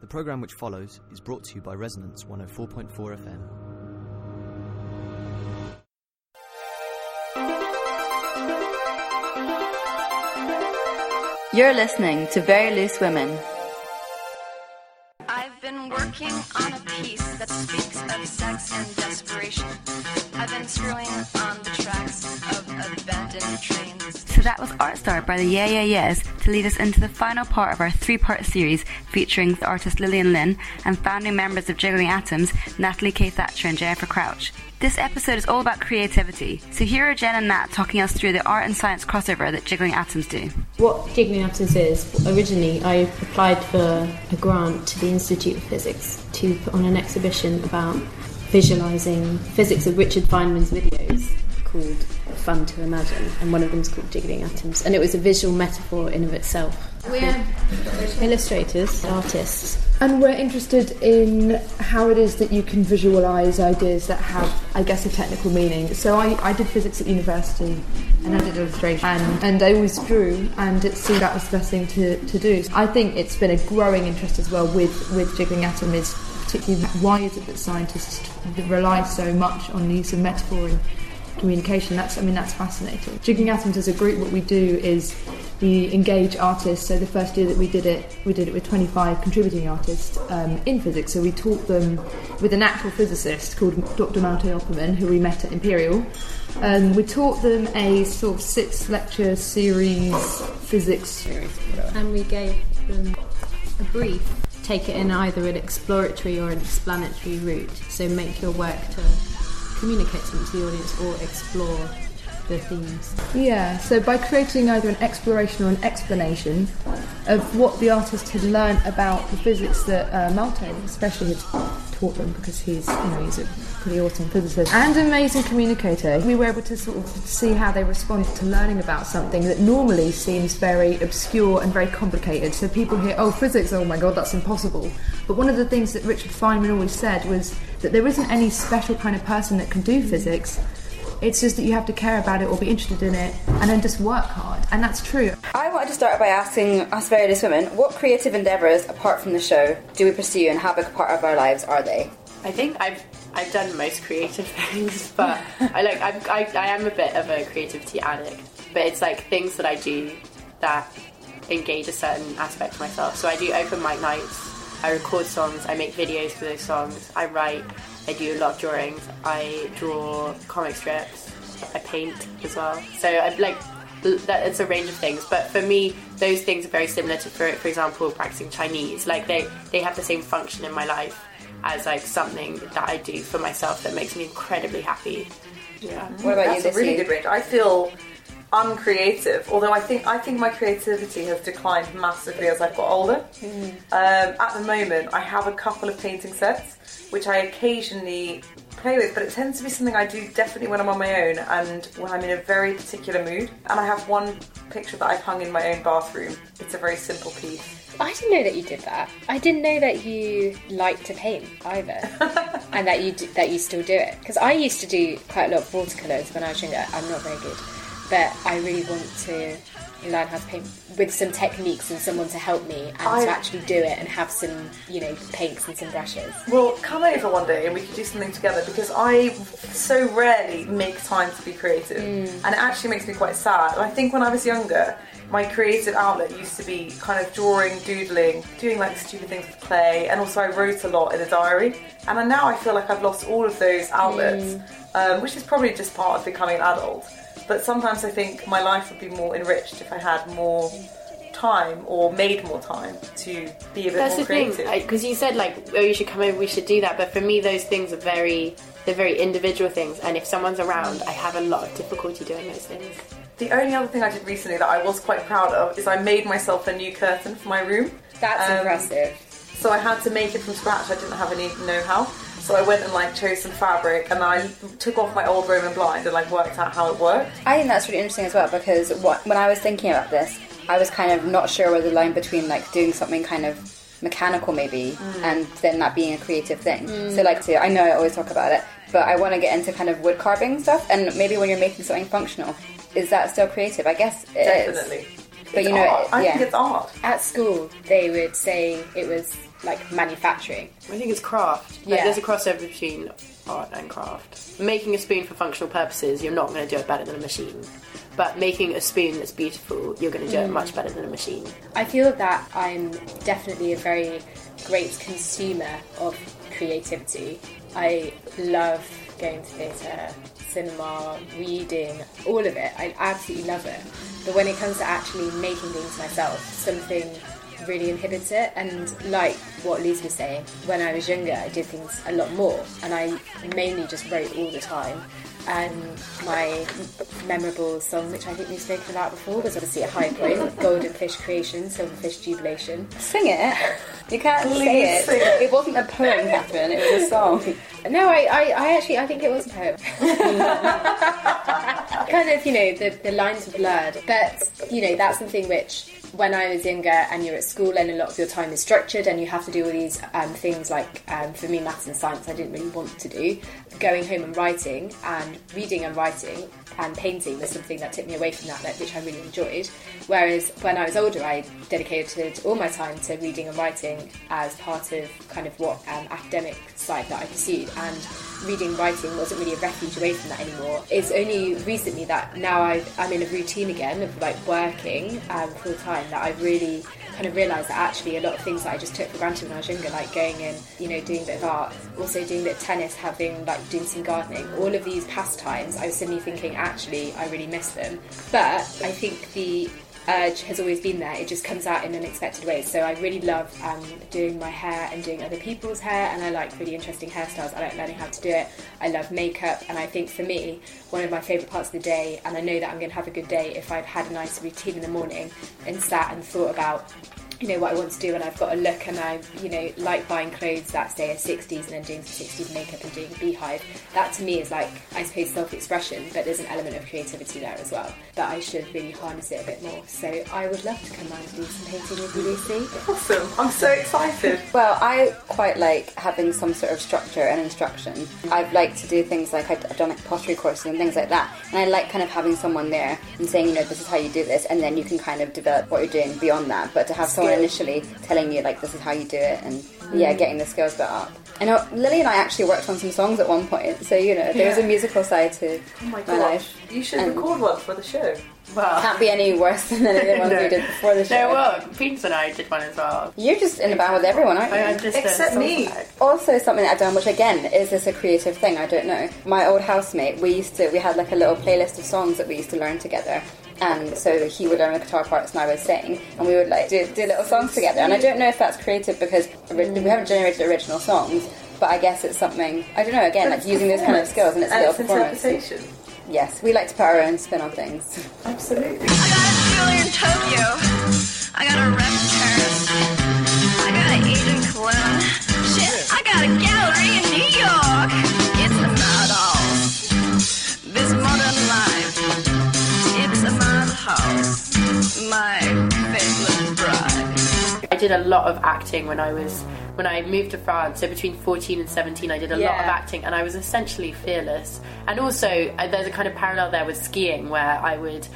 The programme which follows is brought to you by Resonance 104.4 FM. You're listening to Very Loose Women. I've been working on a piece that speaks of sex and desperation. I've been screwing on the tracks of abandoned trains. So that was Art Star by the Yeah Yeah Yeahs to lead us into the final part of our three part series featuring the artist Lillian Lynn and founding members of Jiggling Atoms, Natalie K. Thatcher and Jennifer Crouch. This episode is all about creativity, so here are Jen and Nat talking us through the art and science crossover that Jiggling Atoms do. What Jiggling Atoms is, originally I applied for a grant to the Institute of Physics to put on an exhibition about visualising physics of Richard Feynman's videos called Fun to Imagine, and one of them is called Jiggling Atoms, and it was a visual metaphor in of itself. We're illustrators, artists. And we're interested in how it is that you can visualise ideas that have, I guess, a technical meaning. So I, I did physics at university and I did illustration and, and I always drew and it seemed that was the best thing to, to do. I think it's been a growing interest as well with, with Jiggling Atom is particularly why is it that scientists rely so much on the use of metaphor and communication. That's I mean that's fascinating. Jiggling Atoms as a group, what we do is we engage artists. So the first year that we did it, we did it with 25 contributing artists um, in physics. So we taught them with an actual physicist called Dr. Malte Opperman, who we met at Imperial. Um, we taught them a sort of six lecture series physics series, and we gave them a brief. Take it in either an exploratory or an explanatory route. So make your work to communicate something to the audience or explore the themes. Yeah, so by creating either an exploration or an explanation of what the artist had learned about the physics that uh, especially had taught them because he's you know he's a pretty awesome physicist and amazing communicator. We were able to sort of see how they responded to learning about something that normally seems very obscure and very complicated. So people hear, oh, physics, oh my god, that's impossible. But one of the things that Richard Feynman always said was that there isn't any special kind of person that can do physics. It's just that you have to care about it or be interested in it and then just work hard. And that's true. I wanted to start by asking us various women what creative endeavours, apart from the show, do we pursue and how big a part of our lives are they? I think I've I've done most creative things, but I like I'm, I I am a bit of a creativity addict. But it's like things that I do that engage a certain aspect of myself. So I do open mic nights. I record songs. I make videos for those songs. I write. I do a lot of drawings. I draw comic strips. I paint as well. So I like that it's a range of things. But for me, those things are very similar to, for for example, practicing Chinese. Like they they have the same function in my life as like something that I do for myself that makes me incredibly happy. Yeah. What about That's you, a really good range. I feel uncreative, although I think I think my creativity has declined massively as I've got older. Um, at the moment, I have a couple of painting sets, which I occasionally play with, but it tends to be something I do definitely when I'm on my own and when I'm in a very particular mood. And I have one picture that I've hung in my own bathroom. It's a very simple piece. I didn't know that you did that. I didn't know that you liked to paint either, and that you d- that you still do it. Because I used to do quite a lot of watercolors when I was younger. I'm not very good, but I really want to learn how to paint with some techniques and someone to help me and I- to actually do it and have some, you know, paints and some brushes. Well, come over one day and we could do something together because I so rarely make time to be creative, and it actually makes me quite sad. And I think when I was younger, my creative outlet used to be kind of drawing, doodling, doing like stupid things with clay, and also I wrote a lot in a diary. And now I feel like I've lost all of those outlets, um, which is probably just part of becoming an adult. But sometimes I think my life would be more enriched if I had more time or made more time to be a bit That's more the thing, creative. because you said like, oh, you should come over, we should do that. But for me, those things are very, they're very individual things. And if someone's around, I have a lot of difficulty doing those things. The only other thing I did recently that I was quite proud of is I made myself a new curtain for my room. That's Um, impressive. So I had to make it from scratch. I didn't have any know-how. So I went and like chose some fabric and I took off my old Roman blind and like worked out how it worked. I think that's really interesting as well because what, when I was thinking about this, I was kind of not sure where the line between like doing something kind of mechanical maybe mm. and then that being a creative thing. Mm. So like to, I know I always talk about it, but I want to get into kind of wood carving stuff and maybe when you're making something functional, is that still creative? I guess it is. Definitely. But It's you know, art. I yeah. think it's art. At school, they would say it was like manufacturing. I think it's craft. Like, Yeah. There's a crossover between art and craft. Making a spoon for functional purposes, you're not going to do it better than a machine. But making a spoon that's beautiful, you're going to do it mm. much better than a machine. I feel that I'm definitely a very great consumer of creativity. I love going to theatre, cinema, reading, all of it. I absolutely love it. But when it comes to actually making things myself, something really inhibits it. And like what Lisa was saying, when I was younger, I did things a lot more, and I mainly just wrote all the time. And my memorable song, which I think we've spoken about before, was obviously a high point Golden Fish Creation, Silverfish Jubilation. Sing it. You can't say it. sing it. It wasn't a poem, Catherine. It was a song. No, I, I, I actually I think it was a poem. kind of, you know, the, the lines were blurred. But, you know, that's something which when I was younger and you're at school and a lot of your time is structured and you have to do all these um, things like, um, for me, maths and science I didn't really want to do. Going home and writing and reading and writing and painting was something that took me away from that, which I really enjoyed. Whereas when I was older, I dedicated all my time to reading and writing as part of kind of what um, academic side that I pursued. And reading and writing wasn't really a refuge away from that anymore. It's only recently that now I've, I'm in a routine again of like working um, full time that I've really kind of realised that actually a lot of things that I just took for granted when I was younger, like going in, you know, doing a bit of art, also doing a bit of tennis, having like doing some gardening, all of these pastimes, I was suddenly thinking actually I really miss them. But I think the urge has always been there. It just comes out in unexpected ways. So I really love um, doing my hair and doing other people's hair, and I like really interesting hairstyles. I like learning how to do it. I love makeup, and I think for me, one of my favourite parts of the day, and I know that I'm going to have a good day if I've had a nice routine in the morning and sat and thought about you know what I want to do and I've got a look and I you know like buying clothes that say at 60s and then doing some 60s makeup and doing beehive that to me is like I suppose self-expression but there's an element of creativity there as well that I should really harness it a bit more so I would love to come round and do some painting with you Lucy Awesome. I'm so excited. Well, I quite like having some sort of structure and instruction. I've liked to do things like I've I've done like pottery courses and things like that, and I like kind of having someone there and saying, you know, this is how you do this, and then you can kind of develop what you're doing beyond that. But to have someone initially telling you like this is how you do it, and yeah, mm. getting the skills built up. I know uh, Lily and I actually worked on some songs at one point, so you know there's a musical side to Oh my my life. You should And- record one for the show. Well, Can't be any worse than any of the ones we did before the show. no, well, Peter and I did one as well. You're just in the band with everyone, aren't you? I, I'm just a Except me. songwriter. also something that I've done, which again is this a creative thing? I don't know. My old housemate, we used to we had like a little playlist of songs that we used to learn together. And so he would learn the guitar parts and I would sing, and we would like do, do little songs together. And I don't know if that's creative because ori- we haven't generated original songs, but I guess it's something I don't know. Again, like using those kind of skills and it's a and little it's performance. interpretation. Yes, we like to put our own spin on things. Absolutely. I got a jewelry in Tokyo. I got a rep in Paris. I got an agent Cologne. Shit, I got a gallery in New York. It's a madhouse. This modern My. I did a lot of acting when I was when I moved to France. So between 14 and 17, I did a lot of acting, and I was essentially fearless. And also, uh, there's a kind of parallel there with skiing, where I would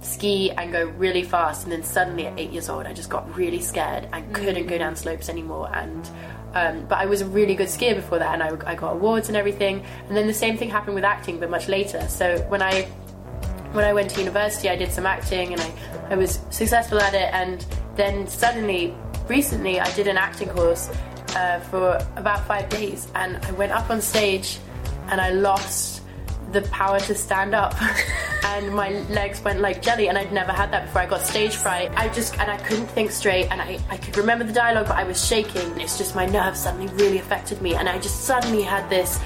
ski and go really fast, and then suddenly at eight years old, I just got really scared and couldn't go down slopes anymore. And um, but I was a really good skier before that, and I, I got awards and everything. And then the same thing happened with acting, but much later. So when I when I went to university, I did some acting and I, I was successful at it. And then suddenly, recently, I did an acting course uh, for about five days. And I went up on stage and I lost the power to stand up. and my legs went like jelly. And I'd never had that before. I got stage fright. I just, and I couldn't think straight. And I, I could remember the dialogue, but I was shaking. It's just my nerves suddenly really affected me. And I just suddenly had this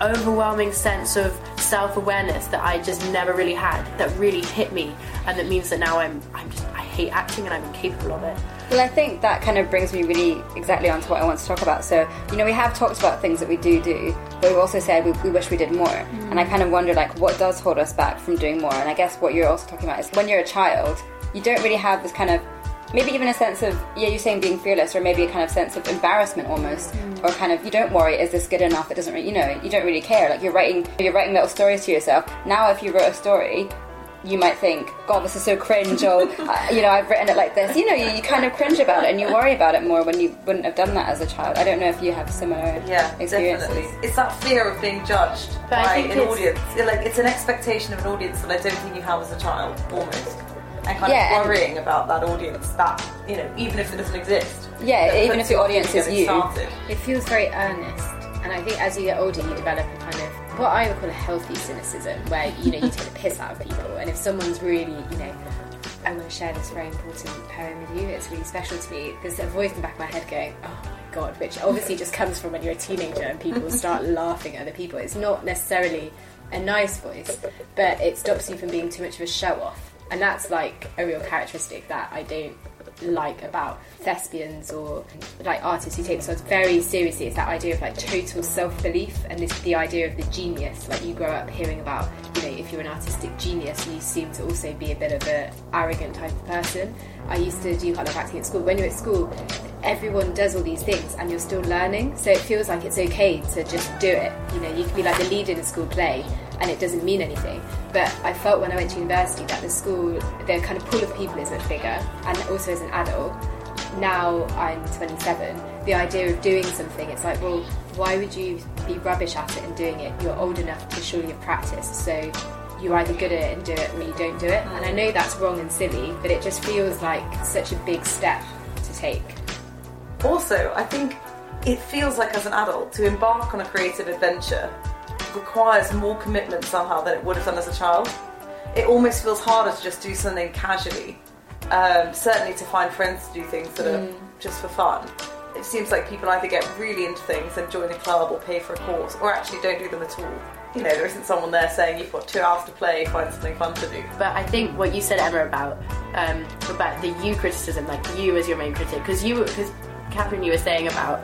overwhelming sense of self-awareness that I just never really had that really hit me and that means that now I'm I'm just I hate acting and I'm incapable of it. Well, I think that kind of brings me really exactly onto what I want to talk about. So, you know, we have talked about things that we do do, but we've also said we, we wish we did more. Mm. And I kind of wonder, like, what does hold us back from doing more? And I guess what you're also talking about is when you're a child, you don't really have this kind of maybe even a sense of yeah you're saying being fearless or maybe a kind of sense of embarrassment almost or kind of you don't worry is this good enough it doesn't really you know you don't really care like you're writing you're writing little stories to yourself now if you wrote a story you might think, God, this is so cringe, or uh, you know, I've written it like this. You know, you, you kind of cringe about it, and you worry about it more when you wouldn't have done that as a child. I don't know if you have similar Yeah, experiences. definitely. It's that fear of being judged But by an it's- audience. It, like it's an expectation of an audience that I don't think you have as a child, almost. And kind Yeah, of and- worrying about that audience. That you know, even if it doesn't exist. Yeah, even if your audience is you. Started. It feels very earnest, and I think as you get older, you develop a kind of what I would call a healthy cynicism, where you know you take the piss out of people, and if someone's really, you know, I'm going to share this very important poem with you. It's really special to me. There's a voice in the back of my head going, "Oh my god," which obviously just comes from when you're a teenager and people start laughing at other people. It's not necessarily a nice voice, but it stops you from being too much of a show off, and that's like a real characteristic that I don't like about thespians or like artists who take themselves very seriously. It's that idea of like total self-belief and this the idea of the genius. Like you grow up hearing about you know if you're an artistic genius you seem to also be a bit of a arrogant type of person. I used to do a lot of acting at school. When you're at school everyone does all these things and you're still learning. So it feels like it's okay to just do it. You know you can be like the lead in a school play and it doesn't mean anything. But I felt when I went to university that the school, the kind of pool of people is much bigger, and also as an adult, now I'm 27, the idea of doing something, it's like, well, why would you be rubbish at it and doing it? You're old enough to surely have practiced, so you're either good at it and do it or you don't do it. And I know that's wrong and silly, but it just feels like such a big step to take. Also, I think it feels like as an adult to embark on a creative adventure requires more commitment somehow than it would have done as a child. It almost feels harder to just do something casually. Um, certainly to find friends to do things that are just for fun. It seems like people either get really into things and join a club or pay for a course, or actually don't do them at all. You know, there isn't someone there saying you've got two hours to play, find something fun to do. But I think what you said, Emma, about um, about the you criticism, like you as your main critic, because you, because Catherine, you were saying about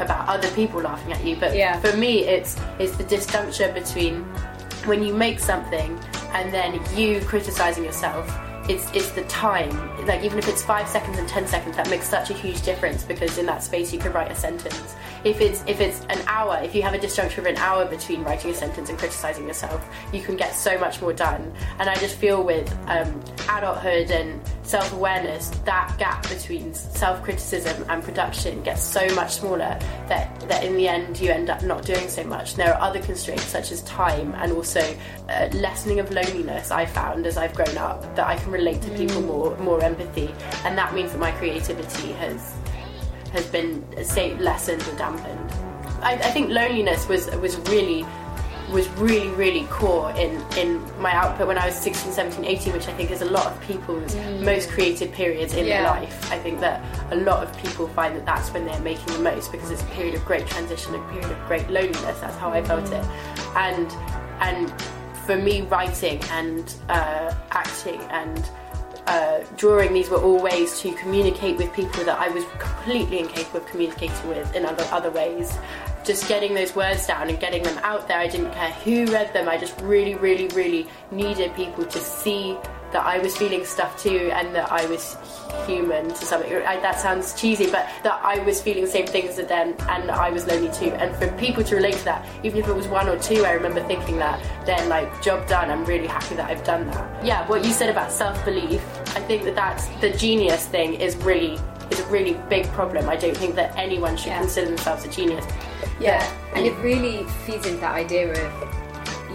about other people laughing at you. But Yeah. for me, it's it's the disjuncture between when you make something and then you criticizing yourself. It's it's the time. Like even if it's five seconds and ten seconds, that makes such a huge difference because in that space you could write a sentence. If it's if it's an hour, if you have a disjuncture of an hour between writing a sentence and criticizing yourself, you can get so much more done. And I just feel with um, adulthood and self awareness, that gap between self criticism and production gets so much smaller that, that in the end you end up not doing so much. And there are other constraints such as time and also uh, lessening of loneliness. I found as I've grown up that I can relate to people more, more empathy, and that means that my creativity has has been say lessened or dampened. I, I think loneliness was was really was really really core in in my output when I was 16 17 18 which I think is a lot of people's most creative periods in Yeah. their life I think that a lot of people find that that's when they're making the most because it's a period of great transition a period of great loneliness that's how I felt it and and for me writing and uh, acting and uh, drawing these were all ways to communicate with people that I was completely incapable of communicating with in other other ways. Just getting those words down and getting them out there. I didn't care who read them. I just really, really, really needed people to see that I was feeling stuff too, and that I was human to some. I, that sounds cheesy, but that I was feeling the same things as them, and I was lonely too. And for people to relate to that, even if it was one or two, I remember thinking that. Then, like, job done. I'm really happy that I've done that. Yeah, what you said about self belief. I think that that's the genius thing is really is a really big problem. I don't think that anyone should Yeah. consider themselves a genius. Yeah, and it really feeds into that idea of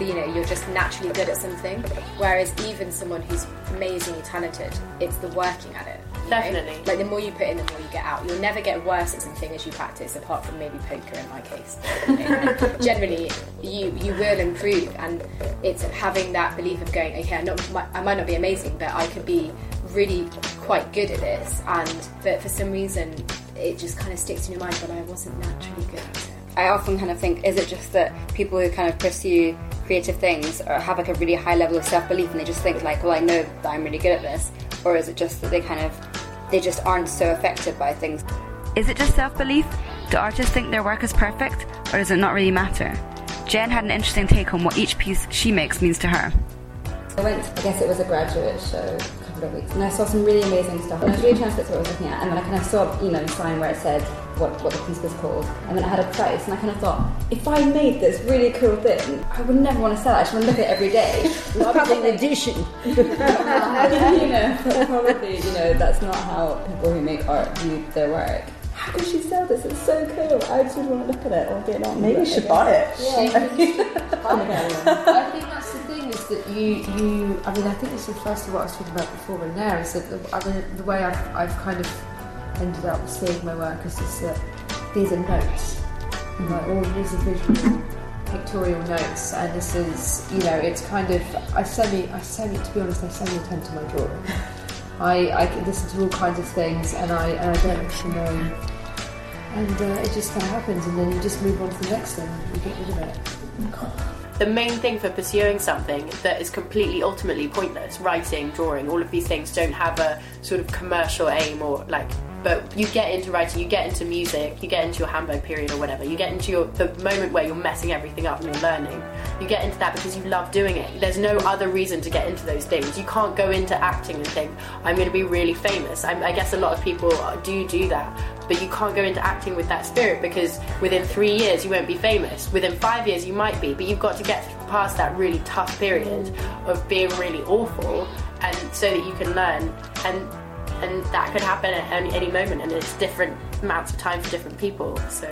you know you're just naturally good at something, whereas even someone who's amazingly talented, it's the working at it. you know? Definitely. Like the more you put in, the more you get out. You'll never get worse at something as you practice, apart from maybe poker in my case. You know, like, generally, you you will improve, and it's having that belief of going, okay, I'm not, I might not be amazing, but I could be really quite good at this, and but for some reason, it just kind of sticks in your mind. But I wasn't naturally good at it. I often kind of think, is it just that people who kind of pursue creative things or have like a really high level of self belief and they just think like, well, I know that I'm really good at this, or is it just that they kind of they just aren't so affected by things? Is it just self belief? Do artists think their work is perfect, or does it not really matter? Jen had an interesting take on what each piece she makes means to her. I went, I guess it was a graduate show a couple of weeks, and I saw some really amazing stuff. And I was really trying to fit to what I was looking at, and then I kind of saw, you know, a sign where it said what, what the piece was called, and then it had a price, and I kind of thought, if I made this really cool thing, I would never want to sell it. I just want to look at it every day. Limited edition. you know, but probably, you know, that's not how people who make art view their work. How could she sell this? It's so cool. I just would want to look at it all day long. Maybe you should buy it. Yeah. I think that's the thing is that you, you. I mean, I think this refers to what I was talking about before in there. Is that the, I mean, the way I've, I've kind of ended up seeing my work is just that these are notes, like all these are visual pictorial notes, and this is, you know, it's kind of. I semi, I semi, to be honest, I semi attend to my drawing. I, I listen to all kinds of things, and I, and I don't actually know. And uh, it just kind of happens, and then you just move on to the next thing. You get rid of it. the main thing for pursuing something that is completely ultimately pointless writing drawing all of these things don't have a sort of commercial aim or like but you get into writing you get into music you get into your hamburg period or whatever you get into your the moment where you're messing everything up and you're learning you get into that because you love doing it there's no other reason to get into those things you can't go into acting and think i'm going to be really famous I, I guess a lot of people do do that but you can't go into acting with that spirit because within three years you won't be famous. Within five years you might be, but you've got to get past that really tough period of being really awful, and so that you can learn. And and that could happen at any, any moment, and it's different amounts of time for different people. So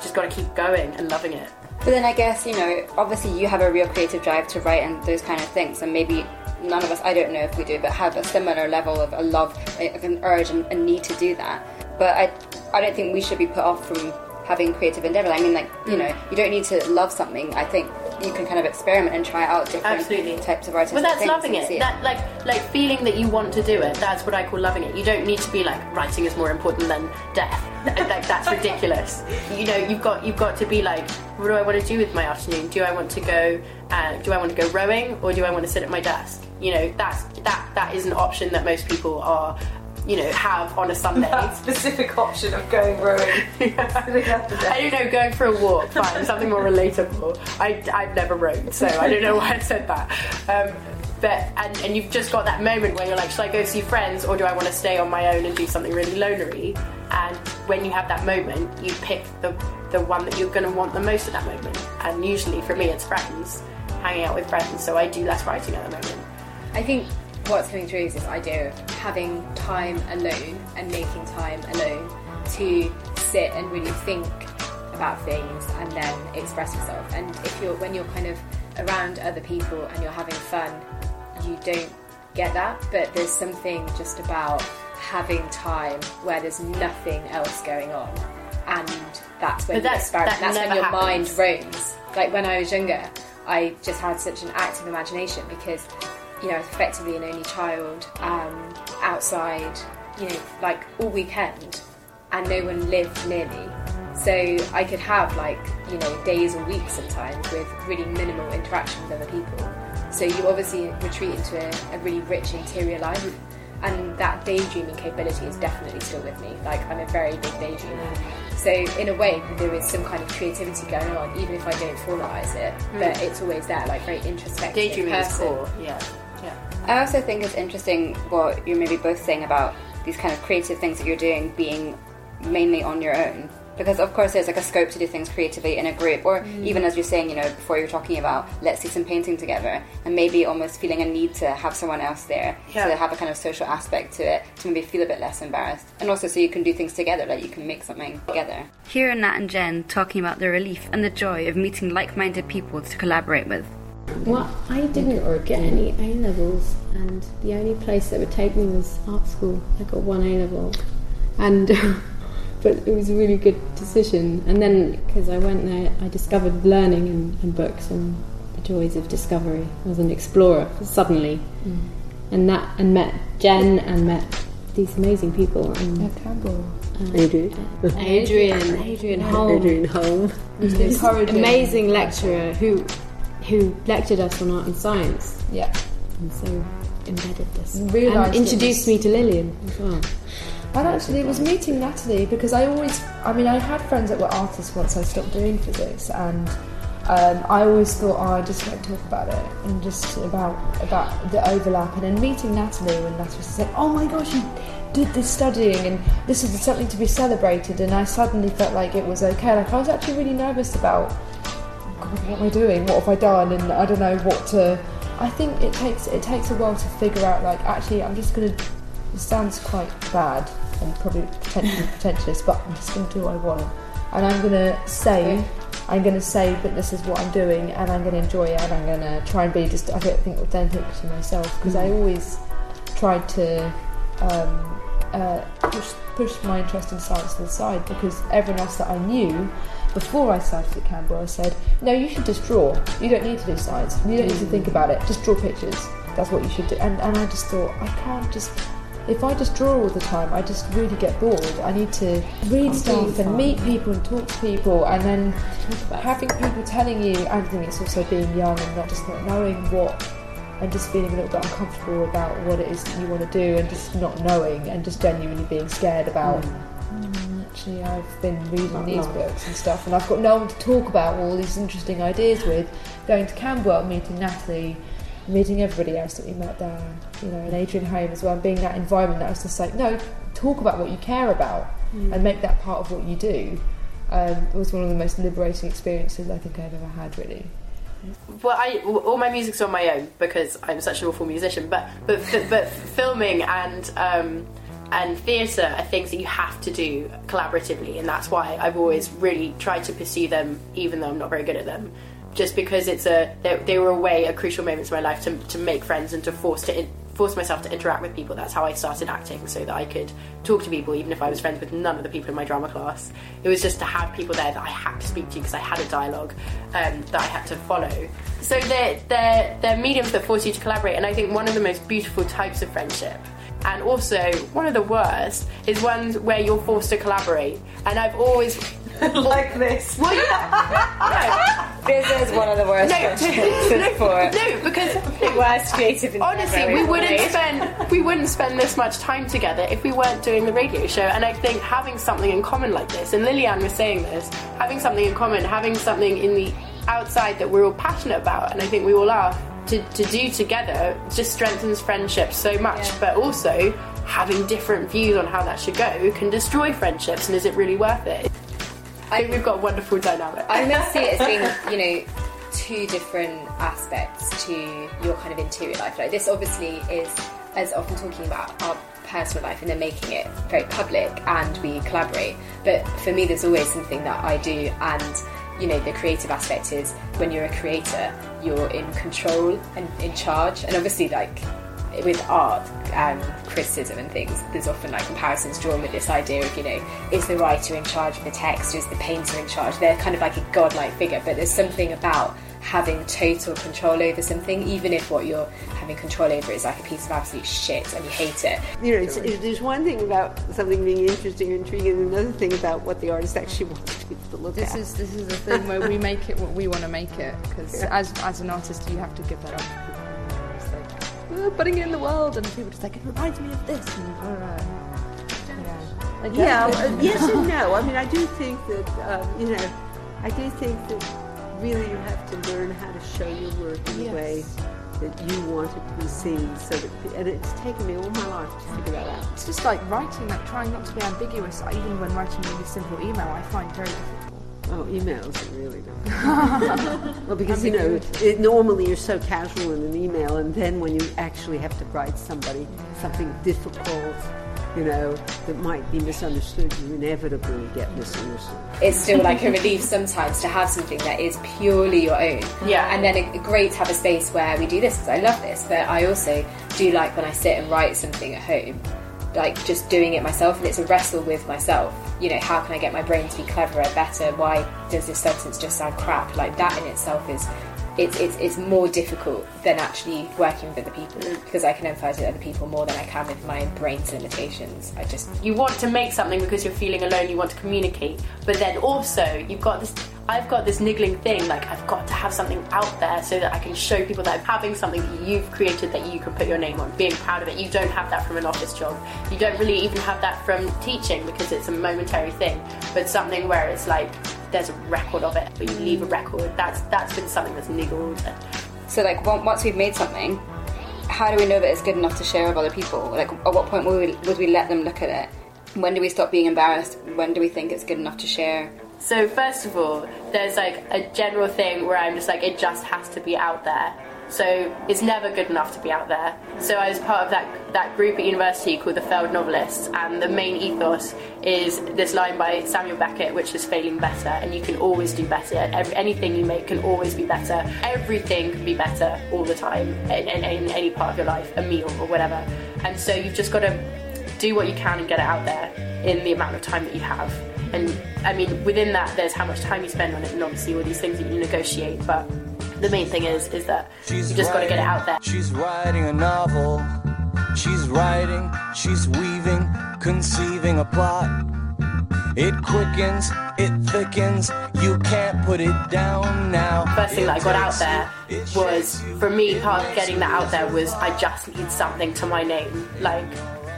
just got to keep going and loving it. But then I guess, you know, obviously you have a real creative drive to write and those kind of things, and maybe none of us, I don't know if we do, but have a similar level of a love, an urge and a need to do that. But I, I don't think we should be put off from having creative endeavor. I mean, like, you mm. know, you don't need to love something. I think you can kind of experiment and try out different Absolutely. types of artistic But that's loving it. see That like like feeling that you want to do it. That's what I call loving it. You don't need to be like writing is more important than death. like that's ridiculous. You know, you've got you've got to be like, what do I want to do with my afternoon? Do I want to go? Uh, do I want to go rowing or do I want to sit at my desk? You know, that's that that is an option that most people are. You know, have on a Sunday. That specific option of going rowing. I don't know, going for a walk, fine, something more relatable. I, I've never rowed, so I don't know why I said that. Um, but and, and you've just got that moment where you're like, should I go see friends or do I want to stay on my own and do something really lonery? And when you have that moment, you pick the the one that you're going to want the most at that moment. And usually for me, it's friends, hanging out with friends. So I do less writing at the moment. I think what's coming through is this idea of having time alone and making time alone to sit and really think about things and then express yourself. And if you're when you're kind of around other people and you're having fun, you don't get that. But there's something just about having time where there's nothing else going on, and that's when you that's- experiment. that That's when your mind roams. Like when I was younger, I just had such an active imagination because you know, I was effectively an only child, um, outside, you know, like all weekend, and no one lived near me. So I could have like, you know, days or weeks sometimes with really minimal interaction with other people. So you obviously retreat into a, a really rich interior life. And that daydreaming capability is definitely still with me. Like I'm a very big daydreamer. So in a way, there is some kind of creativity going on, even if I don't formalize it. But it's always there, like very introspective. Daydreaming is person. cool. Yeah. I also think it's interesting what you're maybe both saying about these kind of creative things that you're doing being mainly on your own. Because of course there's like a scope to do things creatively in a group, or mm. even as you're saying, you know, before you're talking about let's do some painting together, and maybe almost feeling a need to have someone else there Yeah. to have a kind of social aspect to it, to maybe feel a bit less embarrassed, and also so you can do things together, like you can make something together. Here are Nat and Jen talking about the relief and the joy of meeting like-minded people to collaborate with. Well, I didn't get any A levels, and the only place that would take me was art school. I got one A level, and but it was a really good decision. And then because I went there, I discovered learning and, and books and the joys of discovery. I was an explorer suddenly, mm. and that and met Jen and met these amazing people. And Camberwell. Uh, Adrian. Adrian, Adrian Holm, Adrian Home. this amazing lecturer who who lectured us on art and science. Yeah. and so embedded this Realised and introduced me to Lillian as well. And actually, it was meeting Natalie because I always, I mean, I had friends that were artists once I stopped doing physics, and um, I always thought, oh, I just won't talk about it and just about about the overlap. And then meeting Natalie when Natalie said, oh my gosh, you did this studying and this is something to be celebrated and I suddenly felt like it was okay. Like I was actually really nervous about what am I doing? What have I done? And I don't know what to I think it takes it takes a while to figure out like actually I'm just gonna it sounds quite bad and probably potentially pretentious, but I'm just gonna do what I want. And I'm gonna say I'm going to say that this is what I'm doing and I'm going to enjoy it and I'm going to try and be just, I don't think, authentic to myself because I always tried to um, uh, push, push my interest in science to the side because everyone else that I knew before I started at Camberwell I said, no, you should just draw. You don't need to do science. You don't need to think about it. Just draw pictures. That's what you should do. And, and I just thought, I can't just if I just draw all the time, I just really get bored. I need to read stuff and meet people and talk to people, and then having people telling you. I think it's also being young and not just not knowing what, and just feeling a little bit uncomfortable about what it is that you want to do, and just not knowing, and just genuinely being scared about. "Mm, Actually, I've been reading these books and stuff, and I've got no one to talk about all these interesting ideas with. Going to Camberwell, meeting Natalie, meeting everybody else that we met there, you know, and Adrian Home as well, and being that environment that was just like, no, talk about what you care about and make that part of what you do. Um, it was one of the most liberating experiences I think I've ever had, really. Well, I all my music's on my own because I'm such an awful musician. But but but filming and um, and theatre are things that you have to do collaboratively, and that's why I've always really tried to pursue them, even though I'm not very good at them. Just because it's a they, they were a way, a crucial moments in my life to to make friends and to force to. In, force myself to interact with people that's how i started acting so that i could talk to people even if i was friends with none of the people in my drama class it was just to have people there that i had to speak to because i had a dialogue um, that i had to follow so they're, they're, they're mediums that force you to collaborate and i think one of the most beautiful types of friendship and also one of the worst is ones where you're forced to collaborate and i've always like this. well, yeah. This is one of the worst no, no, for no, because the worst creative honestly we wouldn't made. spend we wouldn't spend this much time together if we weren't doing the radio show and i think having something in common like this and lillian was saying this having something in common having something in the outside that we're all passionate about and i think we all are to, to do together just strengthens friendship so much but also having different views on how that should go can destroy friendships and is it really worth it I think we've got a wonderful dynamic. I almost see it as being, you know, two different aspects to your kind of interior life. Like this obviously is as often talking about our personal life and then making it very public and we collaborate. But for me there's always something that I do and you know the creative aspect is when you're a creator you're in control and in charge. And obviously like with art and criticism and things, there's often like comparisons drawn with this idea of, you know, is the writer in charge of the text, is the painter in charge? They're kind of like a godlike figure, but there's something about having total control over something, even if what you're having control over is like a piece of absolute shit and you hate it. You know, it's, it, there's one thing about something being interesting or intriguing, and another thing about what the artist actually wants people to look This at. is this is the thing where we make it what we want to make it because as as an artist you have to give that up. It's like we're putting it in the world, and people just like it reminds me of this. And, uh, yeah, Like, Yeah, that's- uh, yes and no. I mean, I do think that, um, you know, I do think that really you have to learn how to show your work in a way that you want it to be seen. So that, and it's taken me all my life to figure that out. It's just like writing, like trying not to be ambiguous. Even when writing a really simple email, I find very difficult. Oh, emails are really don't. well, because you know, it, normally you're so casual in an email, and then when you actually have to write somebody something difficult, you know, that might be misunderstood, you inevitably get misunderstood. It's still like a relief sometimes to have something that is purely your own. Yeah. And then it, great to have a space where we do this because I love this, but I also do like when I sit and write something at home, like just doing it myself, and it's a wrestle with myself. You know, how can I get my brain to be cleverer, better? Why does this sentence just sound crap? Like that in itself is. It's, it's, it's more difficult than actually working with other people mm. because I can empathise with other people more than I can with my brain's limitations. I just you want to make something because you're feeling alone you want to communicate but then also you've got this i've got this niggling thing like i've got to have something out there so that i can show people that i'm having something that you've created that you can put your name on being proud of it. You don't have that from an office job. You don't really even have that from teaching because it's a momentary thing but something where it's like there's a record of it but you leave a record that's that's been something that's niggled So like once we've made something, how do we know that it's good enough to share with other people? Like, at what point would we, would we let them look at it? When do we stop being embarrassed? When do we think it's good enough to share? So first of all, there's like a general thing where I'm just like it just has to be out there. So it's never good enough to be out there. So I was part of that that group at university called the Failed Novelists, and the main ethos is this line by Samuel Beckett, which is failing better, and you can always do better. Every, anything you make can always be better. Everything can be better all the time in, in, in any part of your life, a meal or whatever. And so you've just got to do what you can and get it out there in the amount of time that you have. And I mean, within that, there's how much time you spend on it, and obviously all these things that you negotiate. But the main thing is, is that you just got to get it out there. She's writing a novel. She's writing, she's weaving, conceiving a plot. It quickens, it thickens, you can't put it down now. First thing that I got out there was, for me, part of getting that out there was I just need something to my name. Like,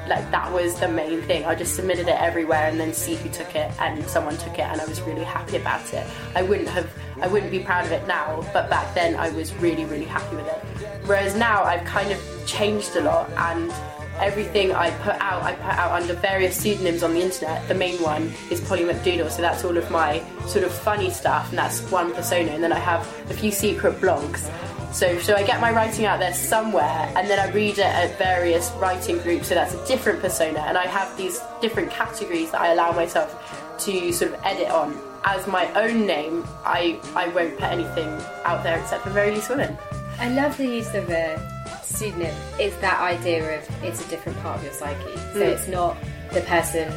like that was the main thing. I just submitted it everywhere and then see who took it, and someone took it, and I was really happy about it. I wouldn't have, I wouldn't be proud of it now, but back then I was really, really happy with it. Whereas now I've kind of changed a lot, and everything I put out, I put out under various pseudonyms on the internet. The main one is Polly McDoodle, so that's all of my sort of funny stuff, and that's one persona. And then I have a few secret blogs. So, so I get my writing out there somewhere, and then I read it at various writing groups. So that's a different persona, and I have these different categories that I allow myself to sort of edit on. As my own name, I I won't put anything out there except for Very Loose Women. I love the use of a pseudonym. It's that idea of it's a different part of your psyche. So Mm. it's not the person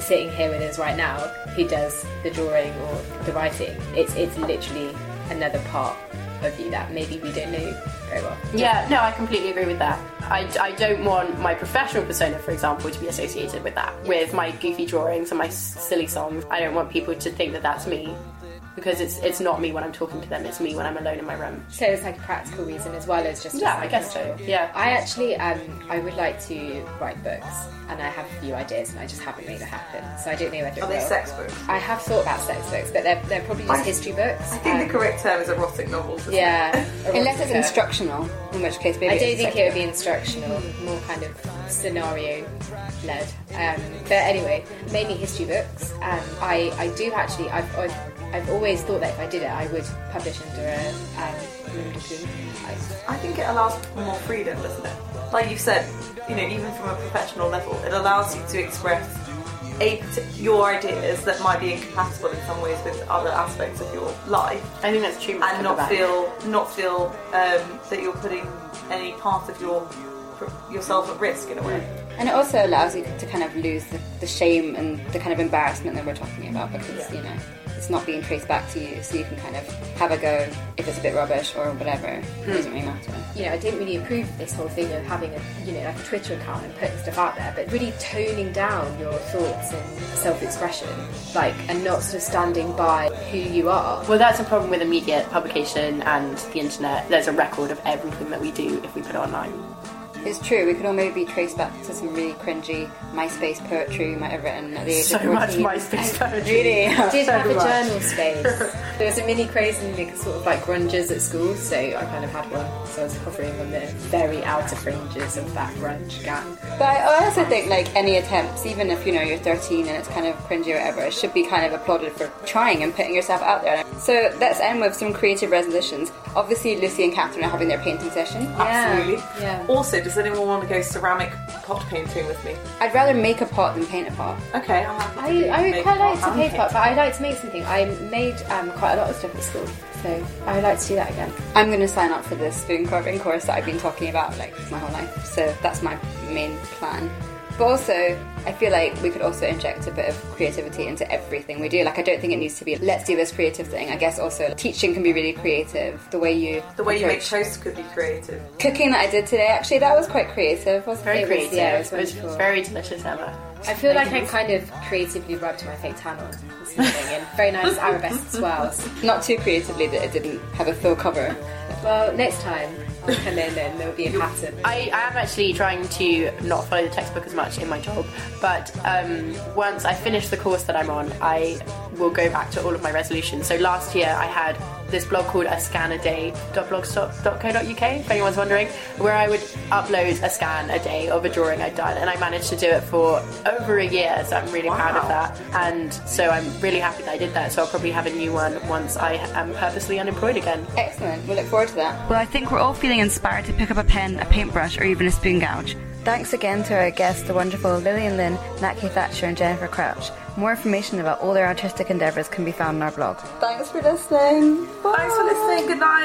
sitting here with us right now who does the drawing or the writing. It's it's literally another part of you that maybe we don't know very well. Yeah, no, I completely agree with that. I, I don't want my professional persona, for example, to be associated with that, with my goofy drawings and my silly songs. I don't want people to think that that's me because it's it's not me when I'm talking to them. It's me when I'm alone in my room. So it's like a practical reason as well as just Yeah, I guess so. Yeah. I actually um I would like to write books and I have a few ideas and I just haven't made it happen. So I don't know whether it Are they will. sex books? I have thought about sex books, but they're, they're probably just I- history books. I think Um, the correct term is erotic novels. isn't it? Yeah. Unless it's instructional, in which case maybe I don't think it would be instructional, more kind of scenario led. Um, but anyway, mainly history books. Um, I, I do actually, I've, I've, I've always thought that if I did it, I would publish under a um. I think it allows more freedom, doesn't it? Like you said, you know, even from a professional level, it allows you to express a your ideas that might be incompatible in some ways with other aspects of your life, I think that's true. and not feel not feel um, that you're putting any part of your yourself at risk in a way. And it also allows you to kind of lose the, the shame and the kind of embarrassment that we're talking about because, you know, it's not being traced back to you, so you can kind of have a go if it's a bit rubbish or whatever. It hmm. doesn't really matter. you know, I didn't really approve of this whole thing of having a, you know, like a Twitter account and putting stuff out there, but really toning down your thoughts and self-expression, like, and not sort of standing by who you are. Well, that's a problem with immediate publication and the internet. There's a record of everything that we do if we put it online. It's true, we could all maybe trace back to some really cringy MySpace poetry we might have written at the age So of much 14. MySpace poetry. Really? I did So have a much. journal space. There was a mini craze in the sort of like grunges at school, so I kind of had one. So I was hovering on the very outer fringes of that grunge gang. But I also think like any attempts, even if you know you're 13 and it's kind of cringy or whatever, it should be kind of applauded for trying and putting yourself out there. So let's end with some creative resolutions. Obviously, Lucy and Catherine are having their painting session. Absolutely. Yeah. Also, does anyone want to go ceramic pot painting with me? I'd rather make a pot than paint a pot. Okay, I'm happy to I, I would make quite pot like to paint paint. pot, but I like to make something. I made um, quite a lot of stuff at school, so I would like to do that again. I'm going to sign up for this spoon carving course that I've been talking about like my whole life. So that's my main plan. But also, I feel like we could also inject a bit of creativity into everything we do. Like, I don't think it needs to be let's do this creative thing. I guess also teaching can be really creative. The way you The way you make toast could be creative. cooking that I did today, actually, that was quite creative. Wasn't Very it? Was- creative. yeah, it it was, was wonderful. very delicious, Emma. I feel like I kind of creatively rubbed my fake tan on this morning and very nice arabesque swirls. Not too creatively that it didn't have a full cover. Well, next time and then, then there'll be a pattern. I, I am actually trying to not follow the textbook as much in my job, but um, once I finish the course that I'm on, I will go back to all of my resolutions. So last year I had this blog called a scan a day.blogspot.co.uk, if anyone's wondering, where I would upload a scan a day of a drawing I'd done, and I managed to do it for over a year, so I'm really proud of that. And so I'm really happy that I did that, so I'll probably have a new one once I am purposely unemployed again. Excellent. We look forward to that. Well, I think we're all feeling inspired to pick up a pen, a paintbrush, or even a spoon gouge. Thanks again to our guests, the wonderful Lillian Lynn, Nat K. Thatcher, and Jennifer Crouch. More information about all their artistic endeavours can be found on our blog. Thanks for listening. Bye. Thanks for listening. Good night.